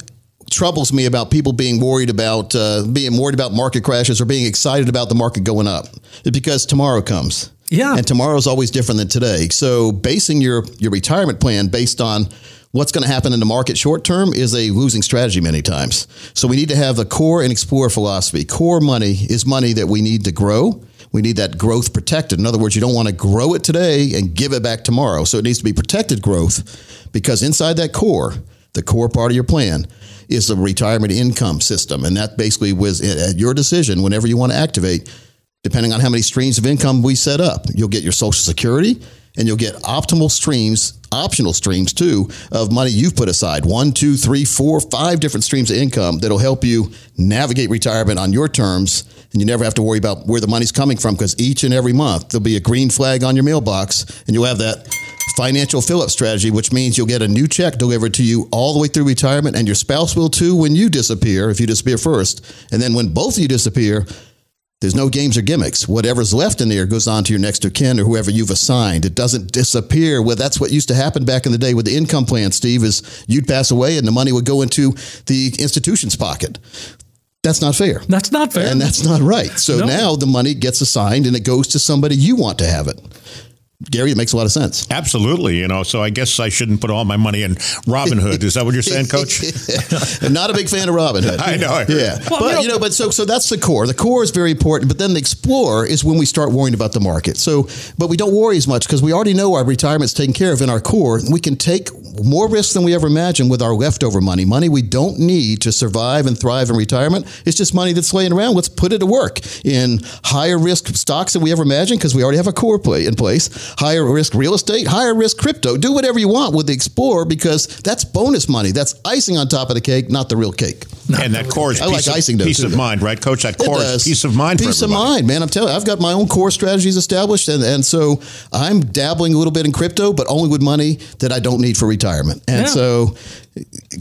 troubles me about people being worried about uh, being worried about market crashes or being excited about the market going up. It's because tomorrow comes. Yeah. And tomorrow's always different than today. So, basing your your retirement plan based on what's going to happen in the market short term is a losing strategy many times. So we need to have a core and explore philosophy. Core money is money that we need to grow. We need that growth protected. In other words, you don't want to grow it today and give it back tomorrow. So it needs to be protected growth because inside that core, the core part of your plan is the retirement income system. And that basically was at your decision whenever you want to activate, depending on how many streams of income we set up. You'll get your Social Security and you'll get optimal streams, optional streams too, of money you've put aside. One, two, three, four, five different streams of income that'll help you navigate retirement on your terms. And you never have to worry about where the money's coming from because each and every month there'll be a green flag on your mailbox and you'll have that financial fill up strategy, which means you'll get a new check delivered to you all the way through retirement, and your spouse will too when you disappear, if you disappear first. And then when both of you disappear, there's no games or gimmicks. Whatever's left in there goes on to your next of kin or whoever you've assigned. It doesn't disappear. Well, that's what used to happen back in the day with the income plan, Steve, is you'd pass away and the money would go into the institution's pocket. That's not fair. That's not fair. And that's not right. So No. now the money gets assigned and it goes to somebody you want to have it. Gary, it makes a lot of sense. Absolutely, you know. So I guess I shouldn't put all my money in Robinhood. Is that what you're saying, Coach? I'm not a big fan of Robinhood. I know. Yeah, Well, but you know- you know, but so so that's the core. The core is very important. But then the explore is when we start worrying about the market. So, but we don't worry as much because we already know our retirement's taken care of in our core. We can take more risk than we ever imagined with our leftover money. Money we don't need to survive and thrive in retirement. It's just money that's laying around. Let's put it to work in higher risk stocks than we ever imagined because we already have a core play in place. Higher risk real estate, higher risk crypto. Do whatever you want with the explorer because that's bonus money. That's icing on top of the cake, not the real cake. and that core is I like peace, of, icing, though, peace too. of mind, right, Coach? That core is peace of mind Peace of mind, man. I'm telling you, I've got my own core strategies established, and, and so I'm dabbling a little bit in crypto, but only with money that I don't need for retirement. And Yeah. so,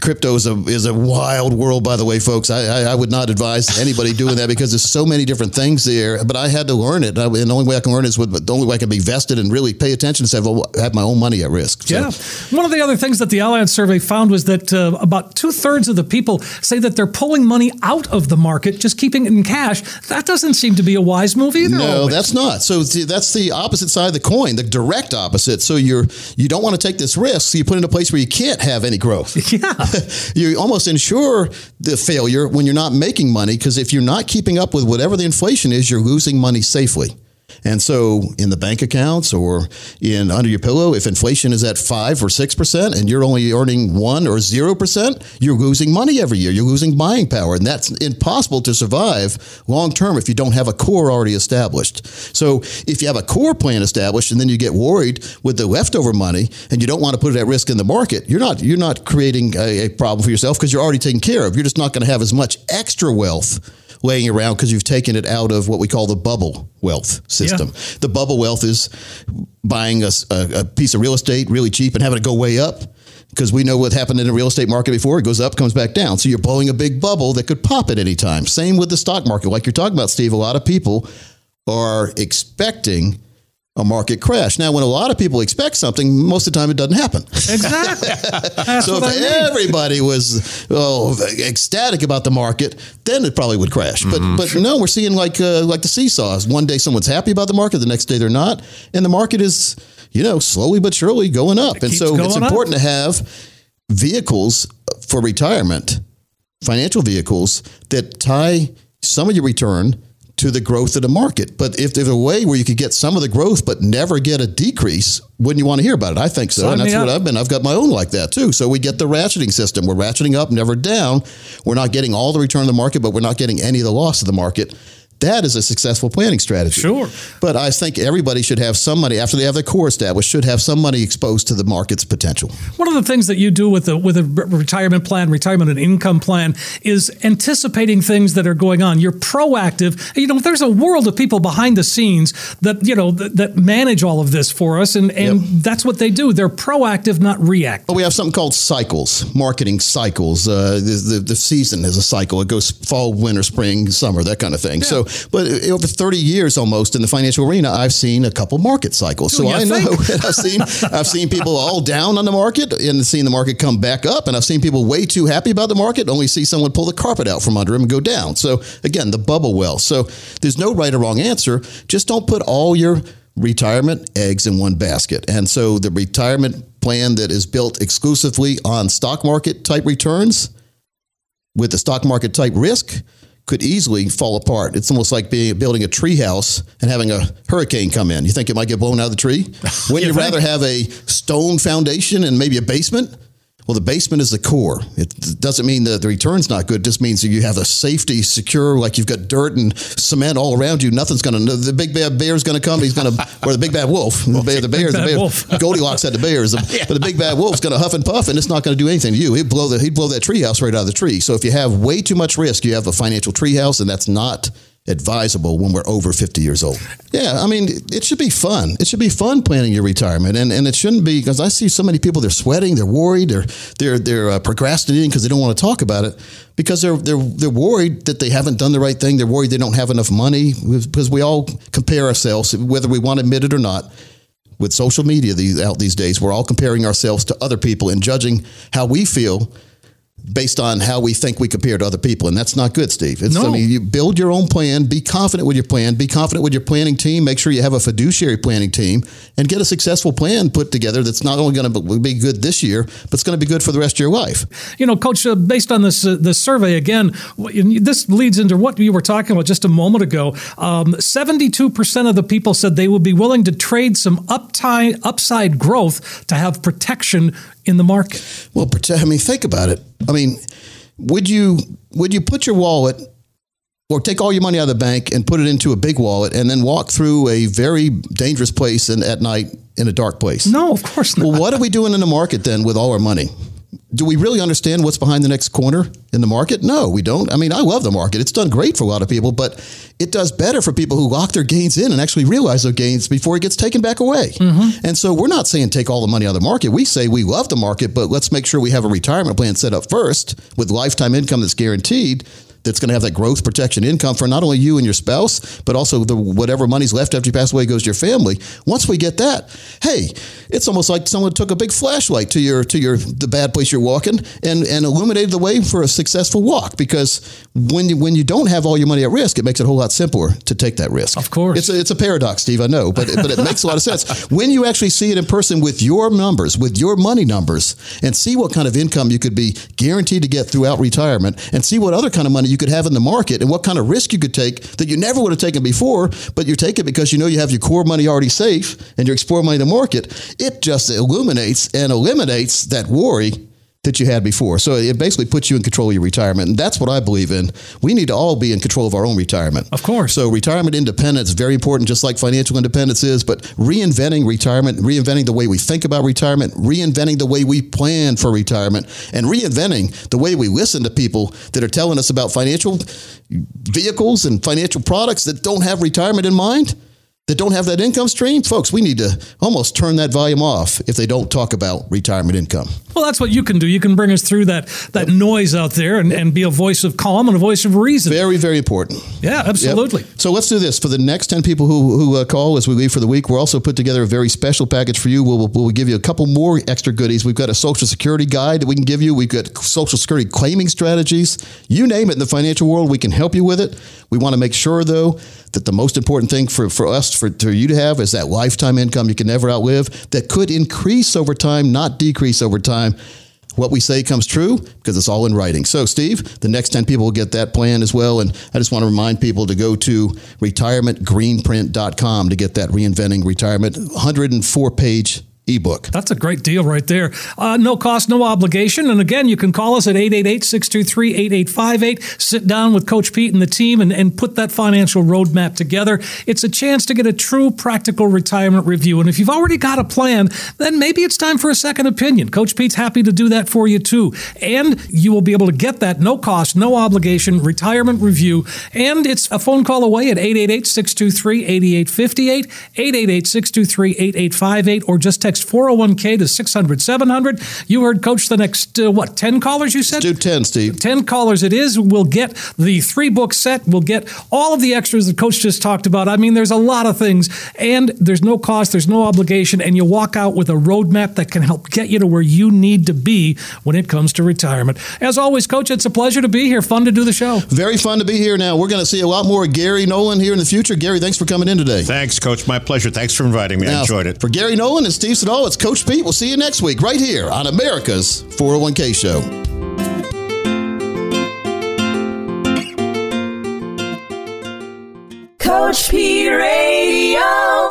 crypto is a is a wild world, by the way, folks. I, I, I would not advise anybody doing that because there's so many different things there. But I had to learn it, I, and the only way I can learn it is with the only way I can be vested and really pay attention is to have, have my own money at risk. So, Yeah. One of the other things that the Allianz survey found was that uh, about two thirds of the people say that they're pulling money out of the market, just keeping it in cash. That doesn't seem to be a wise move either. No, always. that's not. So that's the opposite side of the coin, the direct opposite. So you're you don't want to take this risk, so you put it in a place where you can't have any growth. Yeah. you almost ensure the failure when you're not making money because if you're not keeping up with whatever the inflation is, you're losing money safely. And so in the bank accounts or in under your pillow, if inflation is at five or six percent and you're only earning one or zero percent, you're losing money every year. You're losing buying power. And that's impossible to survive long term if you don't have a core already established. So if you have a core plan established and then you get worried with the leftover money and you don't want to put it at risk in the market, you're not you're not creating a, a problem for yourself because you're already taken care of. You're just not going to have as much extra wealth laying around because you've taken it out of what we call the bubble wealth system. The bubble wealth is buying a piece of real estate really cheap and having it go way up. Because we know what happened in the real estate market before. It goes up, comes back down. So you're blowing a big bubble that could pop at any time. Same with the stock market. Like you're talking about, Steve, a lot of people are expecting a market crash. Now, when a lot of people expect something, most of the time it doesn't happen. exactly. So if I mean. everybody was oh, ecstatic about the market, then it probably would crash. But but no, we're seeing like uh, like the seesaws. One day someone's happy about the market, the next day they're not, and the market is you know slowly but surely going up. and so it's going up. important to have vehicles for retirement, financial vehicles that tie some of your return to the growth of the market. But if there's a way where you could get some of the growth but never get a decrease, wouldn't you want to hear about it? I think so. Sign and that's what up. I've been. I've got my own like that too. So we get the ratcheting system. We're ratcheting up, never down. We're not getting all the return of the market, but we're not getting any of the loss of the market. That is a successful planning strategy. Sure. But I think everybody should have some money after they have their core established, should have some money exposed to the market's potential. One of the things that you do with a with a retirement plan, retirement and income plan, is anticipating things that are going on. You're proactive. You know, there's a world of people behind the scenes that you know that, that manage all of this for us, and and that's what they do. They're proactive, not reactive. But we have something called cycles, marketing cycles. Uh, the, the, the season is a cycle. It goes fall, winter, spring, summer, that kind of thing. So, but over 30 years almost in the financial arena, I've seen a couple market cycles. So I know think? I've seen I've seen people all down on the market and seen the market come back up, and I've seen people way too happy about the market, only see someone pull the carpet out from under them and go down. So again, the bubble well. So there's no right or wrong answer. Just don't put all your retirement eggs in one basket. And so the retirement plan that is built exclusively on stock market type returns with the stock market type risk could easily fall apart. It's almost like being building a tree house and having a hurricane come in. You think it might get blown out of the tree? Wouldn't you rather have a stone foundation and maybe a basement? Well, the basement is the core. It doesn't mean that the return's not good. It just means that you have a safety, secure, like you've got dirt and cement all around you. Nothing's going to, the big bad bear's going to come. He's going to, or the big bad wolf. The, bear, the bears, the bears. wolf. Goldilocks had the bears. But the big bad wolf's going to huff and puff and it's not going to do anything to you. He'd blow, the, he'd blow that treehouse right out of the tree. So if you have way too much risk, you have a financial treehouse and that's not advisable when we're over 50 years old. Yeah, I mean, it should be fun. It should be fun planning your retirement, and, and it shouldn't be because I see so many people. They're sweating, they're worried, they're they're they're uh, procrastinating because they don't want to talk about it because they're they're they're worried that they haven't done the right thing. They're worried they don't have enough money because we all compare ourselves, whether we want to admit it or not. With social media these, out these days, we're all comparing ourselves to other people and judging how we feel based on how we think we compare to other people. And that's not good, Steve. It's, No. I mean, you build your own plan, be confident with your plan, be confident with your planning team, make sure you have a fiduciary planning team, and get a successful plan put together that's not only going to be good this year, but it's going to be good for the rest of your life. You know, Coach, uh, based on this uh, this survey again, this leads into what you were talking about just a moment ago. Seventy-two percent of the people said they would be willing to trade some uptime, upside growth to have protection in the market. Well, I mean, think about it. I mean, would you would you put your wallet or take all your money out of the bank and put it into a big wallet and then walk through a very dangerous place and at night in a dark place? No, of course not. Well, what are we doing in the market then with all our money? Do we really understand what's behind the next corner in the market? No, we don't. I mean, I love the market. It's done great for a lot of people, but it does better for people who lock their gains in and actually realize their gains before it gets taken back away. Mm-hmm. And so we're not saying take all the money out of the market. We say we love the market, but let's make sure we have a retirement plan set up first with lifetime income that's guaranteed that's going to have that growth protection income for not only you and your spouse, but also the whatever money's left after you pass away goes to your family. Once we get that, hey, it's almost like someone took a big flashlight to your to your the bad place you're walking and and illuminated the way for a successful walk. Because when you when you don't have all your money at risk, it makes it a whole lot simpler to take that risk. Of course. it's a, it's a paradox, Steve. I know, but but it makes a lot of sense when you actually see it in person with your numbers, with your money numbers, and see what kind of income you could be guaranteed to get throughout retirement, and see what other kind of money you could have in the market, and what kind of risk you could take that you never would have taken before, but you take it because you know you have your core money already safe and your explore money in the market. It just illuminates and eliminates that worry that you had before. So it basically puts you in control of your retirement. And that's what I believe in. We need to all be in control of our own retirement. Of course. So retirement independence is very important, just like financial independence is, but reinventing retirement, reinventing the way we think about retirement, reinventing the way we plan for retirement, and reinventing the way we listen to people that are telling us about financial vehicles and financial products that don't have retirement in mind. That don't have that income stream, folks, we need to almost turn that volume off if they don't talk about retirement income. Well, that's what you can do. You can bring us through that that noise out there and, and be a voice of calm and a voice of reason. Very, very important. yeah, absolutely. Yep. So let's do this for the next ten people who who uh, call as we leave for the week. We're also put together a very special package for you. We'll, we'll give you a couple more extra goodies. We've got a Social Security guide that we can give you. We've got Social Security claiming strategies. You name it in the financial world, we can help you with it. We want to make sure though that the most important thing for, for us for, for you to have is that lifetime income you can never outlive that could increase over time, not decrease over time what we say comes true because it's all in writing. So, Steve, the next 10 people will get that plan as well. And I just want to remind people to go to retirementgreenprint.com to get that reinventing retirement 104 page ebook. That's a great deal right there. Uh, no cost, no obligation. And again, you can call us at 888 623 8858. Sit down with Coach Pete and the team and, and put that financial roadmap together. It's a chance to get a true practical retirement review. And if you've already got a plan, then maybe it's time for a second opinion. Coach Pete's happy to do that for you too. And you will be able to get that no cost, no obligation retirement review. And it's a phone call away at 888 623 8858, 888 623 8858, or just text 401k to 600 700. You heard Coach the next, uh, what, 10 callers you said? Do 10, Steve. 10 callers it is. We'll get the three book set. We'll get all of the extras that Coach just talked about. I mean, there's a lot of things, and there's no cost, there's no obligation, and you walk out with a roadmap that can help get you to where you need to be when it comes to retirement. As always, Coach, it's a pleasure to be here. Fun to do the show. Very fun to be here now. We're going to see a lot more of Gary Nolan here in the future. Gary, thanks for coming in today. Thanks, Coach. My pleasure. Thanks for inviting me. I enjoyed it. For Gary Nolan and Steve and all, it's Coach Pete. We'll see you next week right here on America's 401k Show. Coach P Radio.